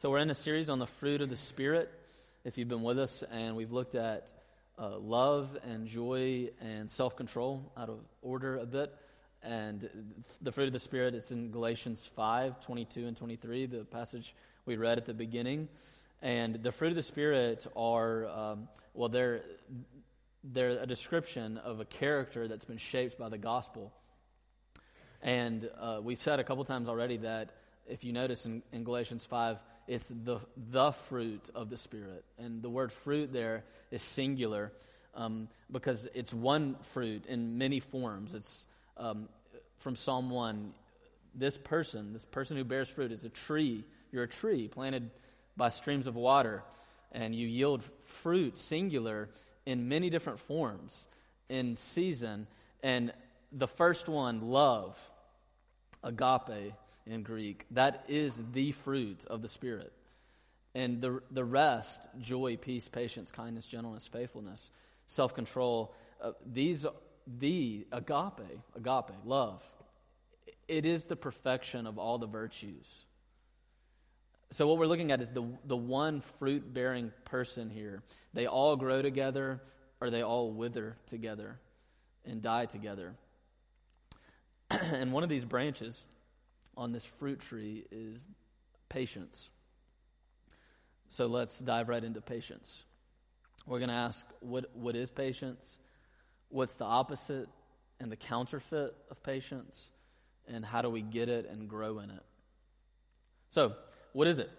So, we're in a series on the fruit of the Spirit. If you've been with us, and we've looked at uh, love and joy and self control out of order a bit. And the fruit of the Spirit, it's in Galatians 5 22 and 23, the passage we read at the beginning. And the fruit of the Spirit are, um, well, they're, they're a description of a character that's been shaped by the gospel. And uh, we've said a couple times already that if you notice in, in Galatians 5, it's the, the fruit of the Spirit. And the word fruit there is singular um, because it's one fruit in many forms. It's um, from Psalm 1. This person, this person who bears fruit, is a tree. You're a tree planted by streams of water, and you yield fruit, singular, in many different forms in season. And the first one, love, agape, in Greek. That is the fruit of the Spirit. And the, the rest joy, peace, patience, kindness, gentleness, faithfulness, self control uh, these, the agape, agape, love, it is the perfection of all the virtues. So, what we're looking at is the, the one fruit bearing person here. They all grow together, or they all wither together and die together. and one of these branches on this fruit tree is patience. So let's dive right into patience. We're going to ask what, what is patience? What's the opposite and the counterfeit of patience? And how do we get it and grow in it? So, what is it?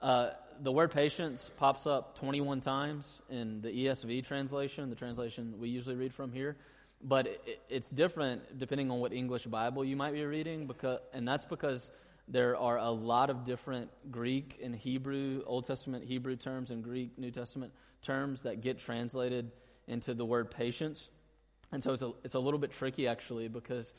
Uh, the word patience pops up 21 times in the ESV translation, the translation we usually read from here but it, it's different depending on what English Bible you might be reading, because, and that's because there are a lot of different Greek and Hebrew, Old Testament Hebrew terms and Greek New Testament terms that get translated into the word patience. And so it's a, it's a little bit tricky actually because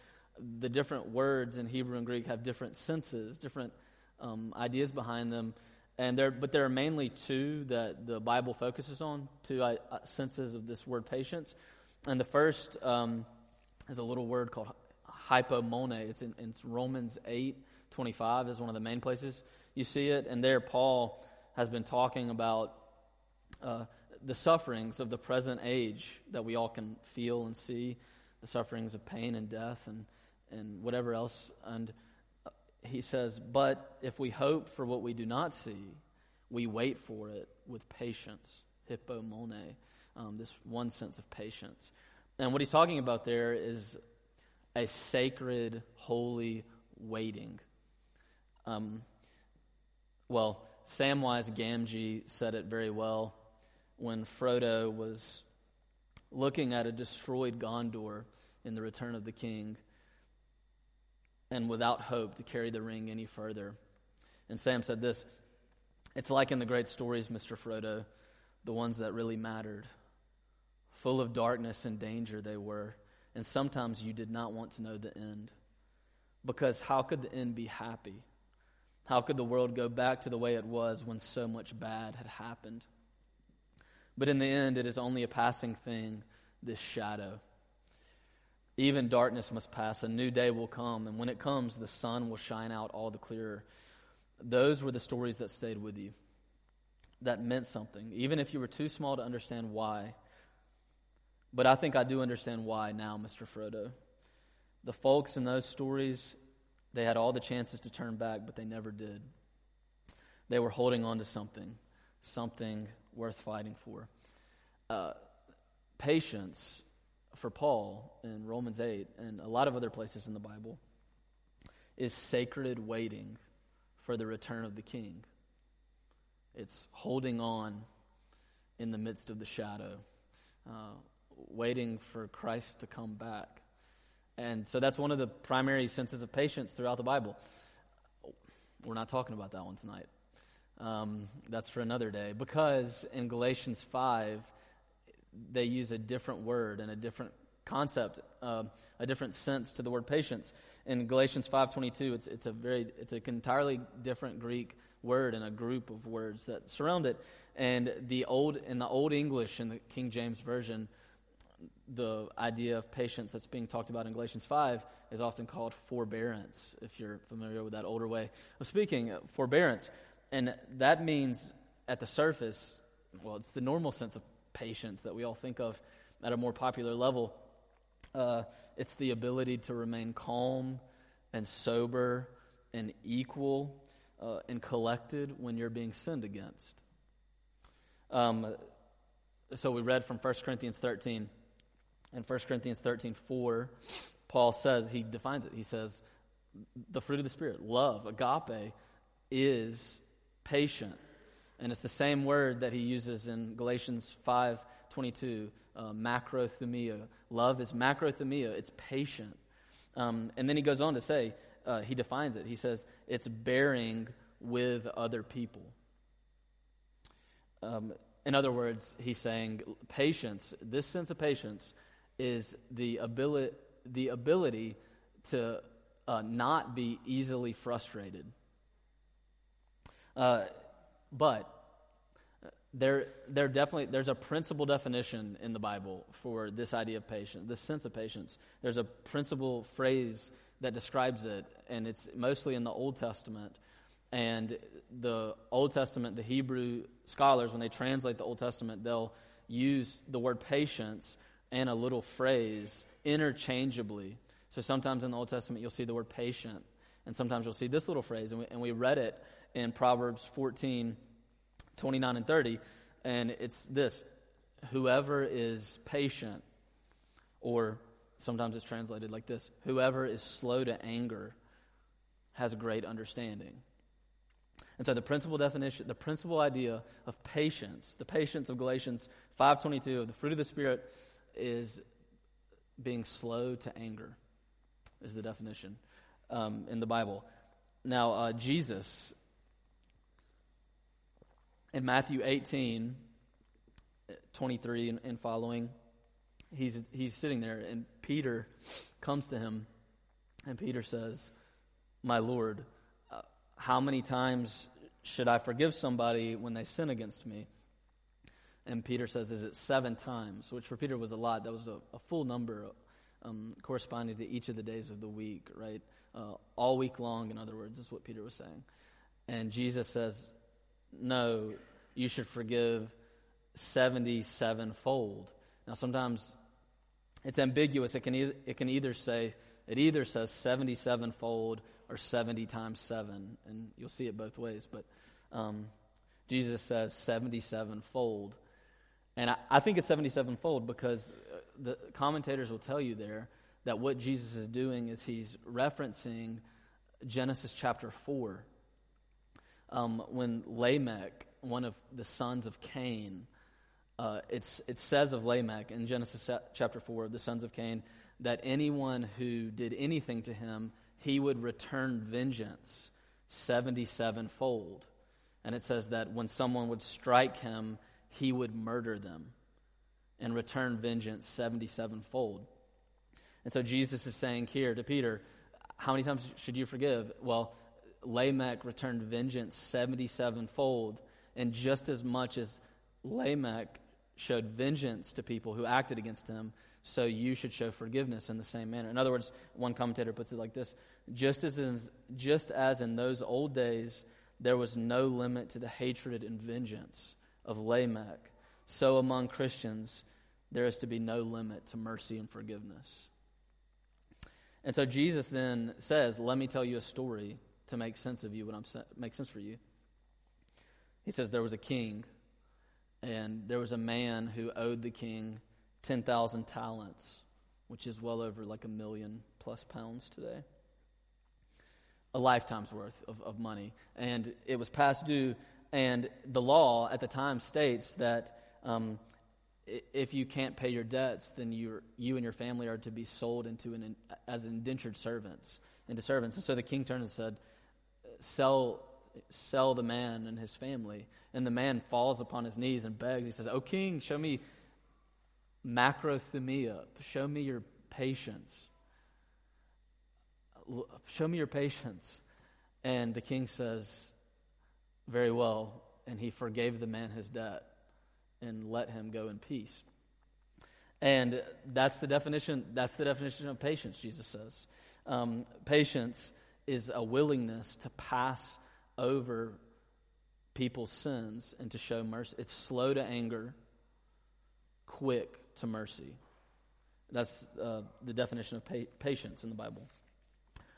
the different words in Hebrew and Greek have different senses, different um, ideas behind them. And there, but there are mainly two that the Bible focuses on, two uh, senses of this word patience. And the first um, is a little word called hypomone. It's in it's Romans 8 25 is one of the main places you see it. And there, Paul has been talking about uh, the sufferings of the present age that we all can feel and see the sufferings of pain and death and, and whatever else. And uh, he says, But if we hope for what we do not see, we wait for it with patience. hypomone um, this one sense of patience. And what he's talking about there is a sacred, holy waiting. Um, well, Samwise Gamgee said it very well when Frodo was looking at a destroyed Gondor in the Return of the King and without hope to carry the ring any further. And Sam said this It's like in the great stories, Mr. Frodo, the ones that really mattered. Full of darkness and danger they were, and sometimes you did not want to know the end. Because how could the end be happy? How could the world go back to the way it was when so much bad had happened? But in the end, it is only a passing thing, this shadow. Even darkness must pass, a new day will come, and when it comes, the sun will shine out all the clearer. Those were the stories that stayed with you, that meant something, even if you were too small to understand why. But I think I do understand why now, Mr. Frodo. The folks in those stories, they had all the chances to turn back, but they never did. They were holding on to something, something worth fighting for. Uh, patience for Paul in Romans 8 and a lot of other places in the Bible is sacred waiting for the return of the king. It's holding on in the midst of the shadow. Uh, waiting for Christ to come back. And so that's one of the primary senses of patience throughout the Bible. We're not talking about that one tonight. Um, that's for another day. Because in Galatians 5, they use a different word and a different concept, uh, a different sense to the word patience. In Galatians 5.22, it's, it's, a very, it's an entirely different Greek word and a group of words that surround it. And the old, in the Old English, in the King James Version, the idea of patience that's being talked about in Galatians 5 is often called forbearance, if you're familiar with that older way of speaking. Uh, forbearance. and that means at the surface, well, it's the normal sense of patience that we all think of at a more popular level. Uh, it's the ability to remain calm and sober and equal uh, and collected when you're being sinned against. Um, so we read from 1 Corinthians 13. In 1 Corinthians 13, 4, Paul says, he defines it. He says, the fruit of the Spirit, love, agape, is patient. And it's the same word that he uses in Galatians 5 22, uh, macrothumia. Love is macrothumia, it's patient. Um, and then he goes on to say, uh, he defines it. He says, it's bearing with other people. Um, in other words, he's saying patience, this sense of patience, is the ability, the ability to uh, not be easily frustrated. Uh, but there, there definitely there's a principal definition in the Bible for this idea of patience, this sense of patience. There's a principal phrase that describes it, and it's mostly in the Old Testament. And the Old Testament, the Hebrew scholars, when they translate the Old Testament, they'll use the word patience and a little phrase interchangeably. So sometimes in the Old Testament, you'll see the word patient, and sometimes you'll see this little phrase. And we, and we read it in Proverbs 14, 29 and 30, and it's this Whoever is patient, or sometimes it's translated like this whoever is slow to anger has great understanding. And so the principal definition, the principal idea of patience, the patience of Galatians 5:22 of the fruit of the spirit is being slow to anger is the definition um, in the Bible. Now, uh, Jesus, in Matthew 18, 23 and, and, following, he's, he's sitting there, and Peter comes to him, and Peter says, My Lord, uh, how many times should I forgive somebody when they sin against me? And Peter says, Is it seven times? Which for Peter was a lot. That was a, a full number um, corresponding to each of the days of the week, right? Uh, all week long, in other words, is what Peter was saying. And Jesus says, No, you should forgive 77 fold. Now, sometimes it's ambiguous. It can, either, it can either say, it either says 77 fold or 70 times 7, and you'll see it both ways. But um, Jesus says 77 fold. And I, I think it's 77 fold because uh, the commentators will tell you there that what Jesus is doing is he's referencing Genesis chapter 4. Um, when Lamech, one of the sons of Cain, uh, it says of Lamech in Genesis chapter 4, of the sons of Cain, that anyone who did anything to him, he would return vengeance 77 fold. And it says that when someone would strike him, he would murder them and return vengeance 77 fold. And so Jesus is saying here to Peter, How many times should you forgive? Well, Lamech returned vengeance 77 fold. And just as much as Lamech showed vengeance to people who acted against him, so you should show forgiveness in the same manner. In other words, one commentator puts it like this just as in, just as in those old days there was no limit to the hatred and vengeance of Lamech, so among Christians there is to be no limit to mercy and forgiveness. And so Jesus then says, Let me tell you a story to make sense of you, what I'm make sense for you. He says, There was a king, and there was a man who owed the king 10,000 talents, which is well over like a million plus pounds today. A lifetime's worth of, of money. And it was past due, and the law at the time states that um, if you can't pay your debts, then you you and your family are to be sold into an as indentured servants into servants. And so the king turned and said, "Sell, sell the man and his family." And the man falls upon his knees and begs. He says, "O king, show me macrothumia. Show me your patience. Show me your patience." And the king says, "Very well." And he forgave the man his debt and let him go in peace. And that's the definition. That's the definition of patience. Jesus says, um, patience is a willingness to pass over people's sins and to show mercy. It's slow to anger, quick to mercy. That's uh, the definition of pa- patience in the Bible.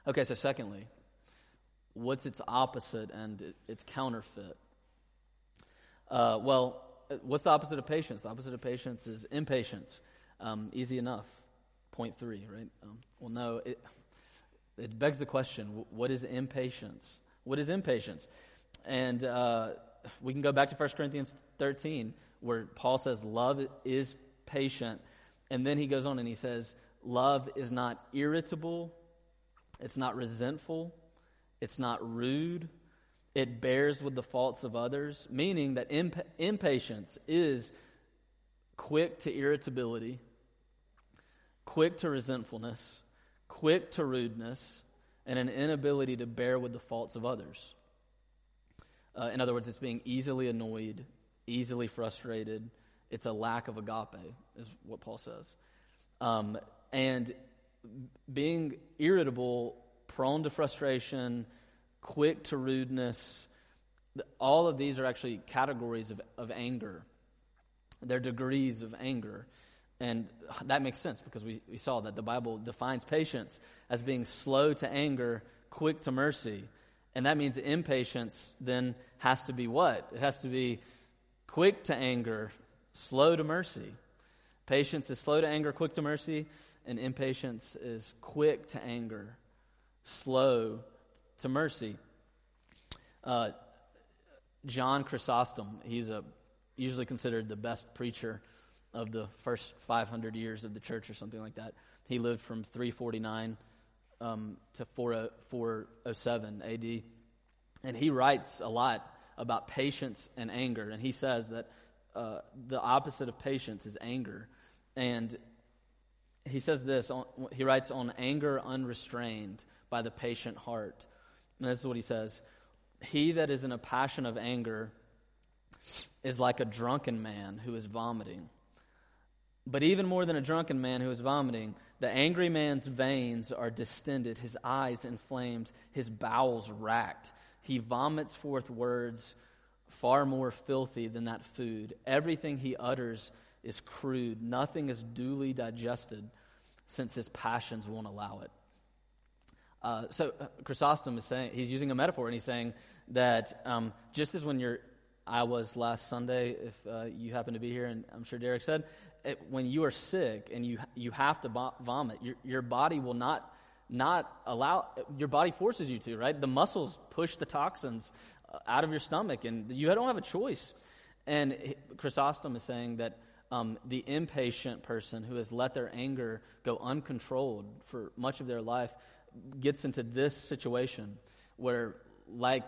Okay, so secondly, what's its opposite and its counterfeit? Uh, well, what's the opposite of patience? The opposite of patience is impatience. Um, easy enough. Point three, right? Um, well, no, it, it begs the question what is impatience? What is impatience? And uh, we can go back to 1 Corinthians 13, where Paul says, Love is patient. And then he goes on and he says, Love is not irritable, it's not resentful, it's not rude, it bears with the faults of others, meaning that imp- impatience is quick to irritability, quick to resentfulness, quick to rudeness, and an inability to bear with the faults of others. Uh, in other words, it's being easily annoyed, easily frustrated. It's a lack of agape, is what Paul says. Um, and being irritable, prone to frustration, quick to rudeness, all of these are actually categories of, of anger. They're degrees of anger. And that makes sense because we, we saw that the Bible defines patience as being slow to anger, quick to mercy. And that means impatience then has to be what? It has to be quick to anger, slow to mercy. Patience is slow to anger, quick to mercy, and impatience is quick to anger, slow to mercy. Uh, John Chrysostom, he's a, usually considered the best preacher of the first 500 years of the church or something like that. He lived from 349 um, to 407 AD. And he writes a lot about patience and anger. And he says that uh, the opposite of patience is anger. And he says this on, he writes on anger unrestrained by the patient heart. And this is what he says He that is in a passion of anger is like a drunken man who is vomiting. But even more than a drunken man who is vomiting, the angry man's veins are distended, his eyes inflamed, his bowels racked. He vomits forth words far more filthy than that food. Everything he utters is crude, nothing is duly digested, since his passions won't allow it. Uh, so uh, Chrysostom is saying he's using a metaphor, and he's saying that um, just as when you're, I was last Sunday, if uh, you happen to be here, and I'm sure Derek said, it, when you are sick and you you have to vomit, your your body will not not allow your body forces you to right. The muscles push the toxins uh, out of your stomach, and you don't have a choice. And Chrysostom is saying that um, the impatient person who has let their anger go uncontrolled for much of their life gets into this situation where, like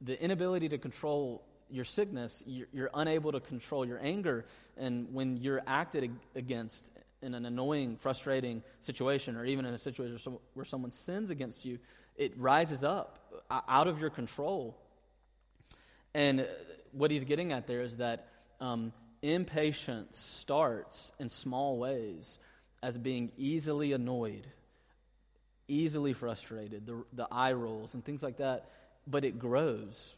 the inability to control your sickness, you're, you're, unable to control your anger. And when you're acted against in an annoying, frustrating situation, or even in a situation where someone sins against you, it rises up out of your control. And what he's getting at there is that um, impatience starts in small ways as being easily annoyed, easily frustrated, the, the eye rolls and things like that, but it grows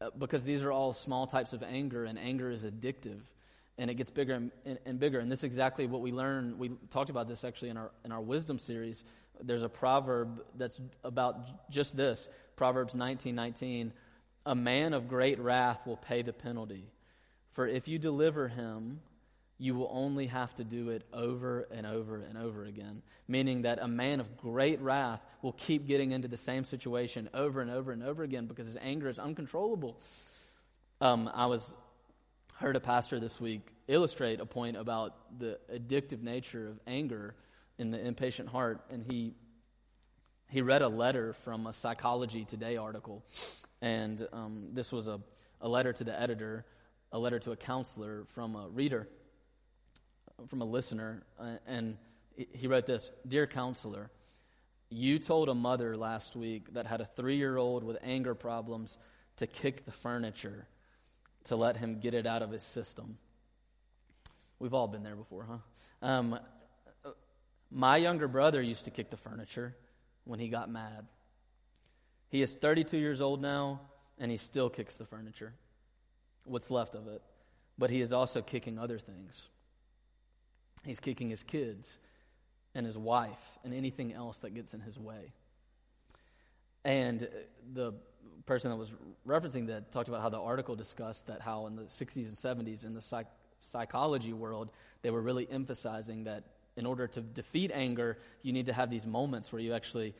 uh, because these are all small types of anger, and anger is addictive, and it gets bigger and, and, and, bigger. And this is exactly what we learn. We talked about this actually in our in our wisdom series. There's a proverb that's about just this. Proverbs 19:19. a man of great wrath will pay the penalty, for if you deliver him, you will only have to do it over and over and over again. Meaning that a man of great wrath will keep getting into the same situation over and over and over again because his anger is uncontrollable. Um, I was heard a pastor this week illustrate a point about the addictive nature of anger in the impatient heart, and he he read a letter from a Psychology Today article, and um, this was a, a letter to the editor, a letter to a counselor from a reader from a listener, uh, and he wrote this Dear counselor, you told a mother last week that had a three year old with anger problems to kick the furniture to let him get it out of his system. We've all been there before, huh? Um, my younger brother used to kick the furniture when he got mad. He is 32 years old now, and he still kicks the furniture, what's left of it. But he is also kicking other things. He's kicking his kids and his wife and anything else that gets in his way. And the person that was referencing that talked about how the article discussed that how in the 60s and 70s in the psych- psychology world, they were really emphasizing that in order to defeat anger, you need to have these moments where you actually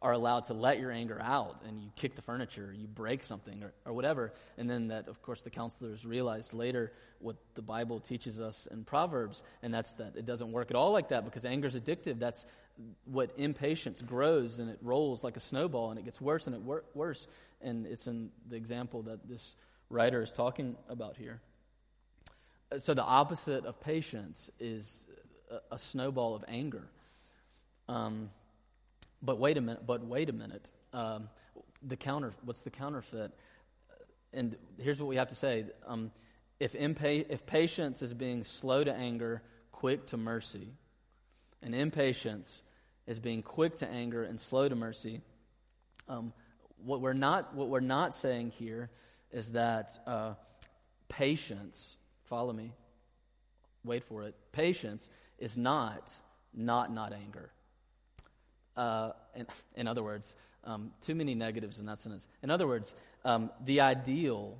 are allowed to let your anger out and you kick the furniture, you break something, or, or whatever. And then that, of course, the counselors realized later what the Bible teaches us in Proverbs, and that's that it doesn't work at all like that because anger is addictive. That's what impatience grows and it rolls like a snowball and it gets worse and it wor- worse. And it's in the example that this writer is talking about here. So the opposite of patience is a, a snowball of anger. Um, but wait a minute. But wait a minute. Um, the counter. What's the counterfeit? And here's what we have to say. Um, if, impa- if patience is being slow to anger, quick to mercy, and impatience is being quick to anger and slow to mercy, um, what we're not what we're not saying here is that uh, patience. Follow me. Wait for it. Patience is not not not anger. Uh, in, in, other words, um, too many negatives in that sentence. In other words, um, the ideal,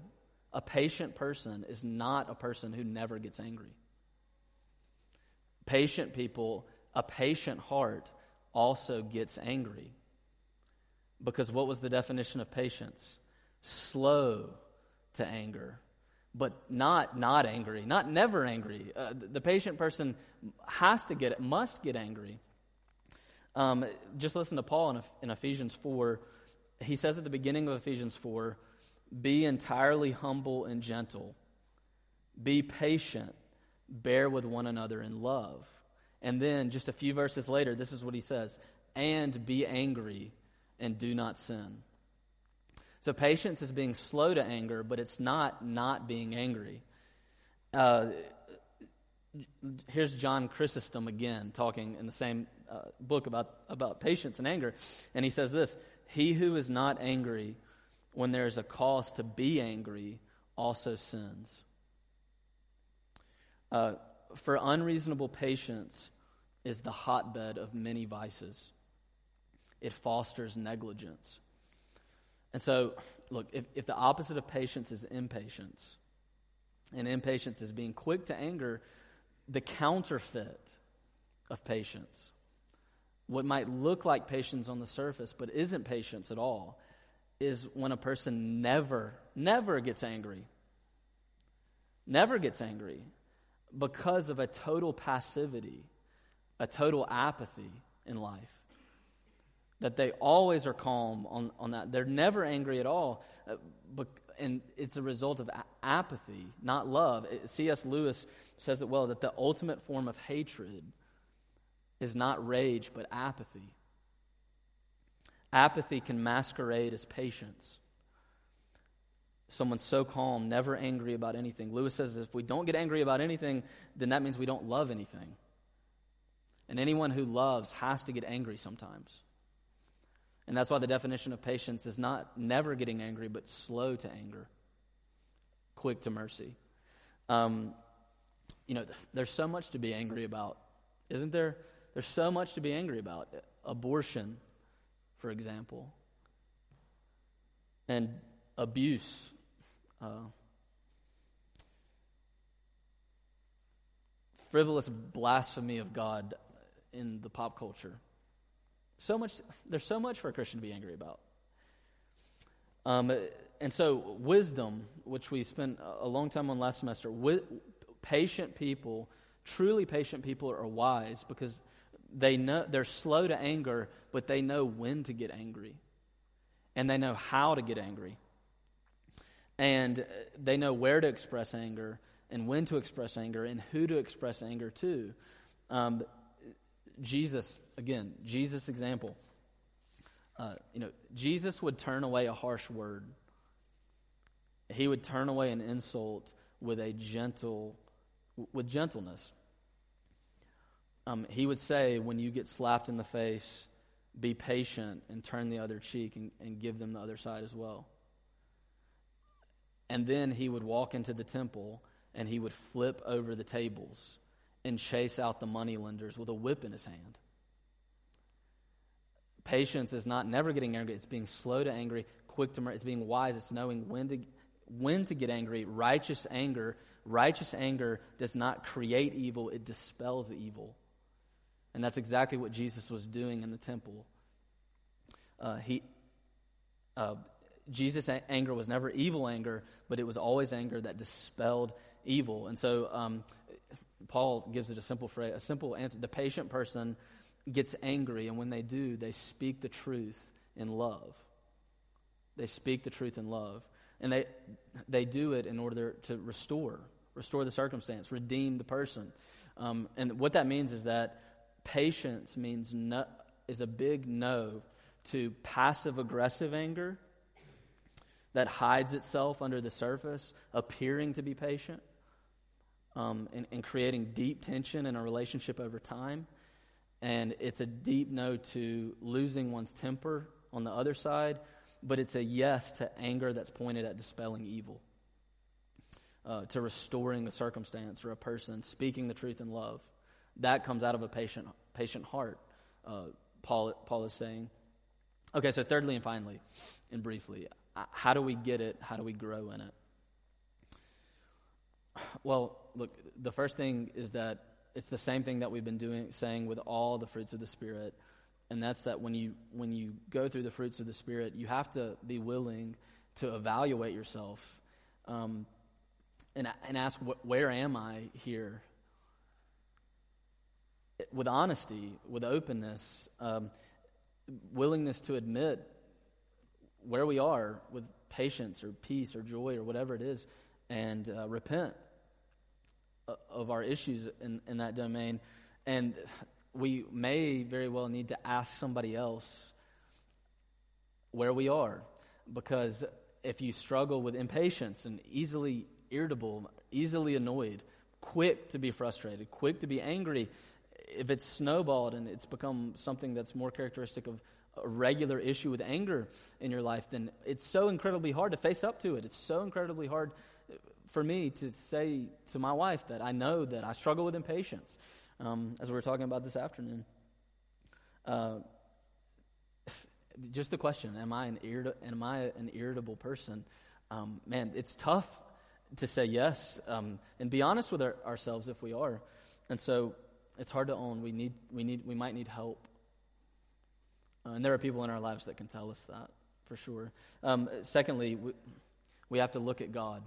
a patient person, is not a person who never gets angry. Patient people, a patient heart, also gets angry. Because what was the definition of patience? Slow to anger, but not not angry, not never angry. Uh, the, patient person has to get, must get angry. Um, just listen to Paul in, Ephesians 4. He says at the beginning of Ephesians 4 Be entirely humble and gentle, be patient, bear with one another in love. And then, just a few verses later, this is what he says and be angry and do not sin. So, patience is being slow to anger, but it's not not being angry. Uh, here's John Chrysostom again talking in the same uh, book about, about patience and anger. And he says this He who is not angry when there is a cause to be angry also sins. Uh, for unreasonable patience is the hotbed of many vices, it fosters negligence. And so, look, if, if the opposite of patience is impatience, and impatience is being quick to anger, the counterfeit of patience what might look like patience on the surface but isn't patience at all is when a person never, never gets angry. Never gets angry because of a total passivity, a total apathy in life. That they always are calm on, on that. They're never angry at all. Uh, and it's a result of apathy, not love. C.S. Lewis says it well that the ultimate form of hatred is not rage, but apathy. Apathy can masquerade as patience. Someone so calm, never angry about anything. Lewis says if we don't get angry about anything, then that means we don't love anything. And anyone who loves has to get angry sometimes. And that's why the definition of patience is not never getting angry, but slow to anger, quick to mercy. Um, you know, there's so much to be angry about, isn't there? There's so much to be angry about. Abortion, for example, and abuse. Uh, frivolous blasphemy of God in the pop culture. So much, there's so much for a Christian to be angry about. Um, and so, wisdom, which we spent a long time on last semester, wi- patient people, truly patient people, are wise because they know they're slow to anger, but they know when to get angry. And they know how to get angry. And they know where to express anger and when to express anger and who to express anger to. Um, Jesus, again, Jesus' example. Uh, you know, Jesus would turn away a harsh word. He would turn away an insult with a gentle, with gentleness. Um, he would say, when you get slapped in the face, be patient and turn the other cheek and, and give them the other side as well. And then he would walk into the temple and he would flip over the tables and chase out the money lenders with a whip in his hand. Patience is not never getting angry, it's being slow to angry, quick to it's being wise, it's knowing when to when to get angry. Righteous anger, righteous anger does not create evil, it dispels evil. And that's exactly what Jesus was doing in the temple. Uh, he, uh, Jesus' anger was never evil anger, but it was always anger that dispelled evil. And so um, Paul gives it a simple phrase, a simple answer. The patient person gets angry, and when they do, they speak the truth in love. They speak the truth in love. And they, they do it in order to restore, restore the circumstance, redeem the person. Um, and what that means is that patience means no, is a big no to passive aggressive anger that hides itself under the surface, appearing to be patient, um, and, and creating deep tension in a relationship over time. And it's a deep no to losing one's temper on the other side, but it's a yes to anger that's pointed at dispelling evil, uh, to restoring a circumstance or a person, speaking the truth in love. That comes out of a patient, patient heart, uh, Paul, Paul is saying. Okay, so thirdly and finally, and briefly, uh, how do we get it? How do we grow in it? Well, look, the first thing is that it's the same thing that we've been doing, saying with all the fruits of the Spirit, and that's that when you when you go through the fruits of the Spirit, you have to be willing to evaluate yourself, um, and and ask, where am I here? With honesty, with openness, um, willingness to admit where we are with patience or peace or joy or whatever it is, and uh, repent Uh, of our issues in, in that domain. And we may very well need to ask somebody else where we are. Because if you struggle with impatience and easily irritable, easily annoyed, quick to be frustrated, quick to be angry, if it's snowballed and it's become something that's more characteristic of a regular issue with anger in your life, then it's so incredibly hard to face up to it. It's so incredibly hard for me to say to my wife that I know that I struggle with impatience, um, as we were talking about this afternoon. Uh, just the question: Am I an Am I an irritable person? Um, man, it's tough to say yes um, and be honest with our, ourselves if we are, and so it's hard to own. We need, we need, we might need help, uh, and there are people in our lives that can tell us that for sure. Um, secondly, we, we have to look at God.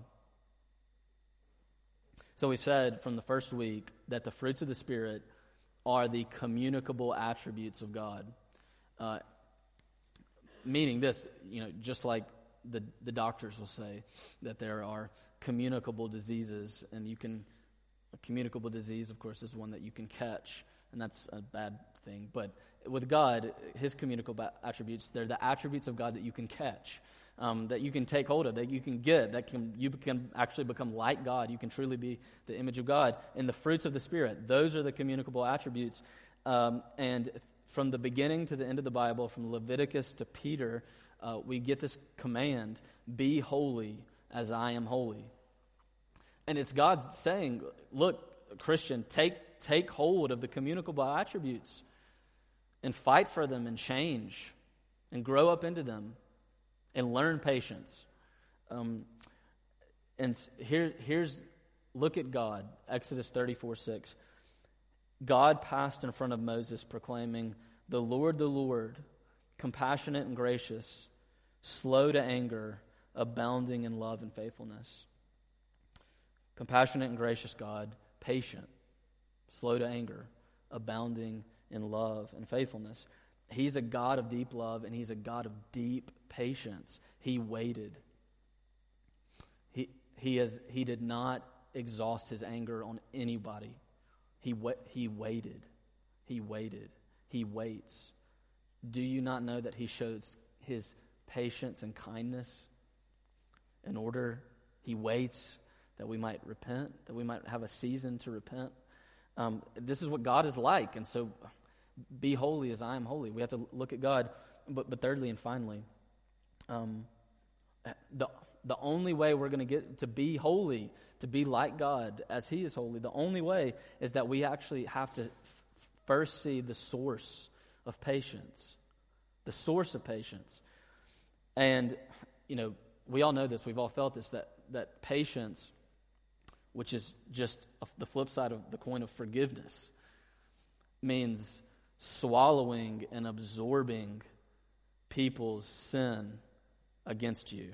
So we said from the first week that the fruits of the Spirit are the communicable attributes of God. Uh, meaning this, you know, just like the, the doctors will say that there are communicable diseases, and you can, a communicable disease, of course, is one that you can catch, and that's a bad thing. But with God, his communicable attributes, they're the attributes of God that you can catch um, that you can take hold of, that you can get, that can, you can actually become like God. You can truly be the image of God. And the fruits of the Spirit, those are the communicable attributes. Um, and from the beginning to the end of the Bible, from Leviticus to Peter, uh, we get this command be holy as I am holy. And it's God saying, look, Christian, take, take hold of the communicable attributes and fight for them and change and grow up into them and learn patience. Um, and here, here's look at God, Exodus 34 6. God passed in front of Moses, proclaiming, The Lord, the Lord, compassionate and gracious, slow to anger, abounding in love and faithfulness. Compassionate and gracious God, patient, slow to anger, abounding in love and faithfulness. He's a God of deep love and He's a God of deep patience. He waited. He, he, has, he did not exhaust his anger on anybody. He, he waited. He waited. He waits. Do you not know that he shows his patience and kindness in order he waits that we might repent, that we might have a season to repent? Um, this is what God is like. And so be holy as I am holy. We have to look at God. But, but thirdly and finally, um, the, The only way we're going to get to be holy, to be like God as He is holy, the only way is that we actually have to f- first see the source of patience. The source of patience. And, you know, we all know this, we've all felt this, that, that patience, which is just the flip side of the coin of forgiveness, means swallowing and absorbing people's sin against you,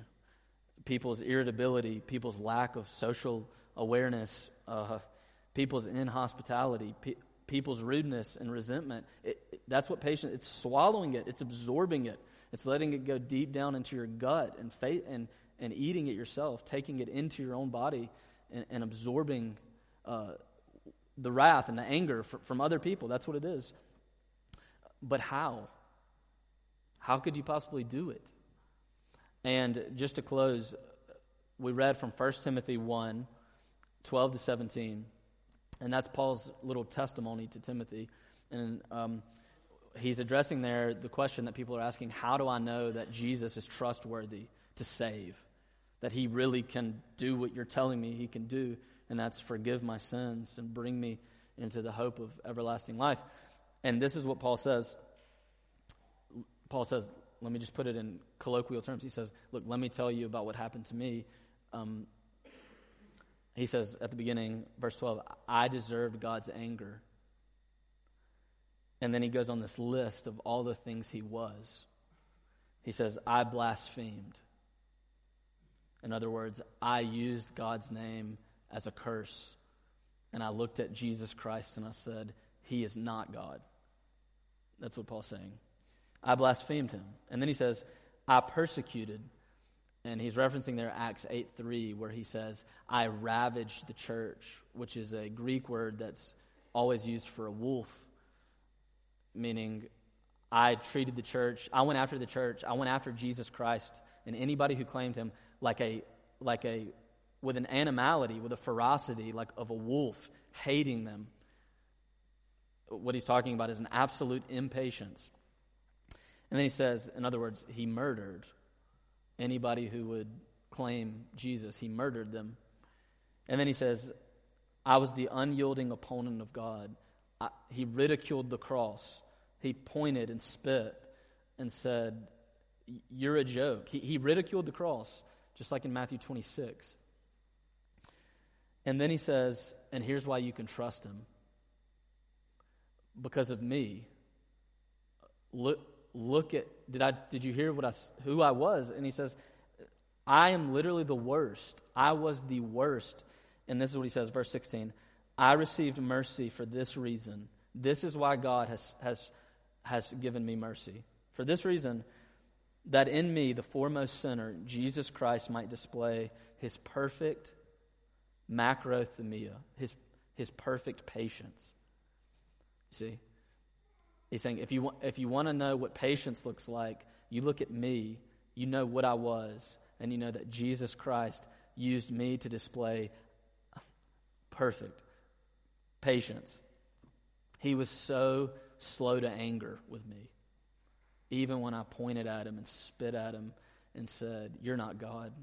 people's irritability, people's lack of social awareness, uh, people's inhospitality, pe- people's rudeness and resentment. It, it, that's what patience. It's swallowing it. It's absorbing it. It's letting it go deep down into your gut and faith and and eating it yourself, taking it into your own body and, and absorbing uh, the wrath and the anger from other people. That's what it is. But how? How could you possibly do it? And just to close, we read from 1 Timothy 1 12 to 17. And that's Paul's little testimony to Timothy. And um, he's addressing there the question that people are asking how do I know that Jesus is trustworthy to save? That he really can do what you're telling me he can do, and that's forgive my sins and bring me into the hope of everlasting life. And this is what Paul says. Paul says, let me just put it in colloquial terms. He says, Look, let me tell you about what happened to me. Um, he says at the beginning, verse 12, I deserved God's anger. And then he goes on this list of all the things he was. He says, I blasphemed. In other words, I used God's name as a curse. And I looked at Jesus Christ and I said, He is not God. That's what Paul's saying. I blasphemed him. And then he says, I persecuted. And he's referencing there Acts 8 3, where he says, I ravaged the church, which is a Greek word that's always used for a wolf, meaning I treated the church, I went after the church, I went after Jesus Christ and anybody who claimed him like a, like a, with an animality, with a ferocity, like of a wolf, hating them. What he's talking about is an absolute impatience. And then he says, in other words, he murdered anybody who would claim Jesus. He murdered them. And then he says, I was the unyielding opponent of God. I, he ridiculed the cross. He pointed and spit and said, You're a joke. He, he ridiculed the cross, just like in Matthew 26. And then he says, And here's why you can trust him because of me. Look, look at did I did you hear what I who I was? And he says, I am literally the worst. I was the worst. And this is what he says, verse 16. I received mercy for this reason. This is why God has has has given me mercy. For this reason, that in me, the foremost sinner, Jesus Christ might display his perfect macrothumia, his, his perfect patience. See? He's saying, if you, want, if you want to know what patience looks like, you look at me, you know what I was, and you know that Jesus Christ used me to display perfect patience. He was so slow to anger with me, even when I pointed at him and spit at him and said, You're not God.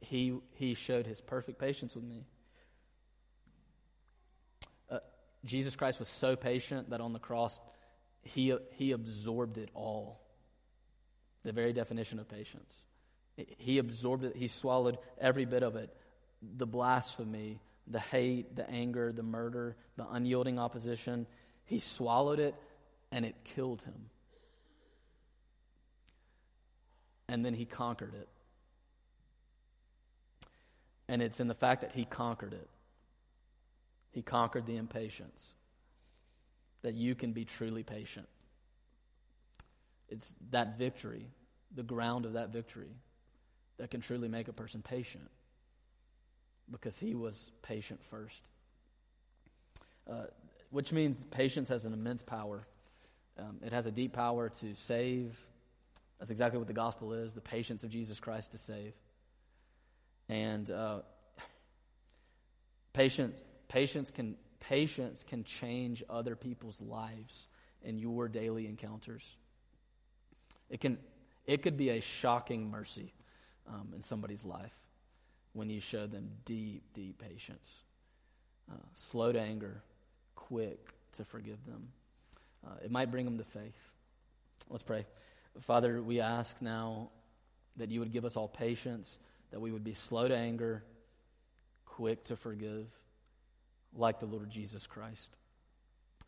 He, he showed his perfect patience with me. Jesus Christ was so patient that on the cross, he, he absorbed it all. The very definition of patience. He absorbed it, he swallowed every bit of it. The blasphemy, the hate, the anger, the murder, the unyielding opposition. He swallowed it and it killed him. And then he conquered it. And it's in the fact that he conquered it he conquered the impatience. That you can be truly patient. It's that victory, the ground of that victory, that can truly make a person patient because he was patient first. Uh, which means patience has an immense power. Um, it has a deep power to save. That's exactly what the gospel is the patience of Jesus Christ to save. And uh, patience Patience can, patience can change other people's lives in your daily encounters. It, can, it could be a shocking mercy. um, in somebody's life when you show them deep, deep patience, uh, slow to anger, quick to forgive them. Uh, it might bring them to faith. Let's pray. Father, we ask now that you would give us all patience, that we would be slow to anger, quick to forgive, like the Lord Jesus Christ.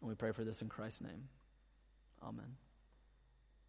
And we pray for this in Christ's name. Amen.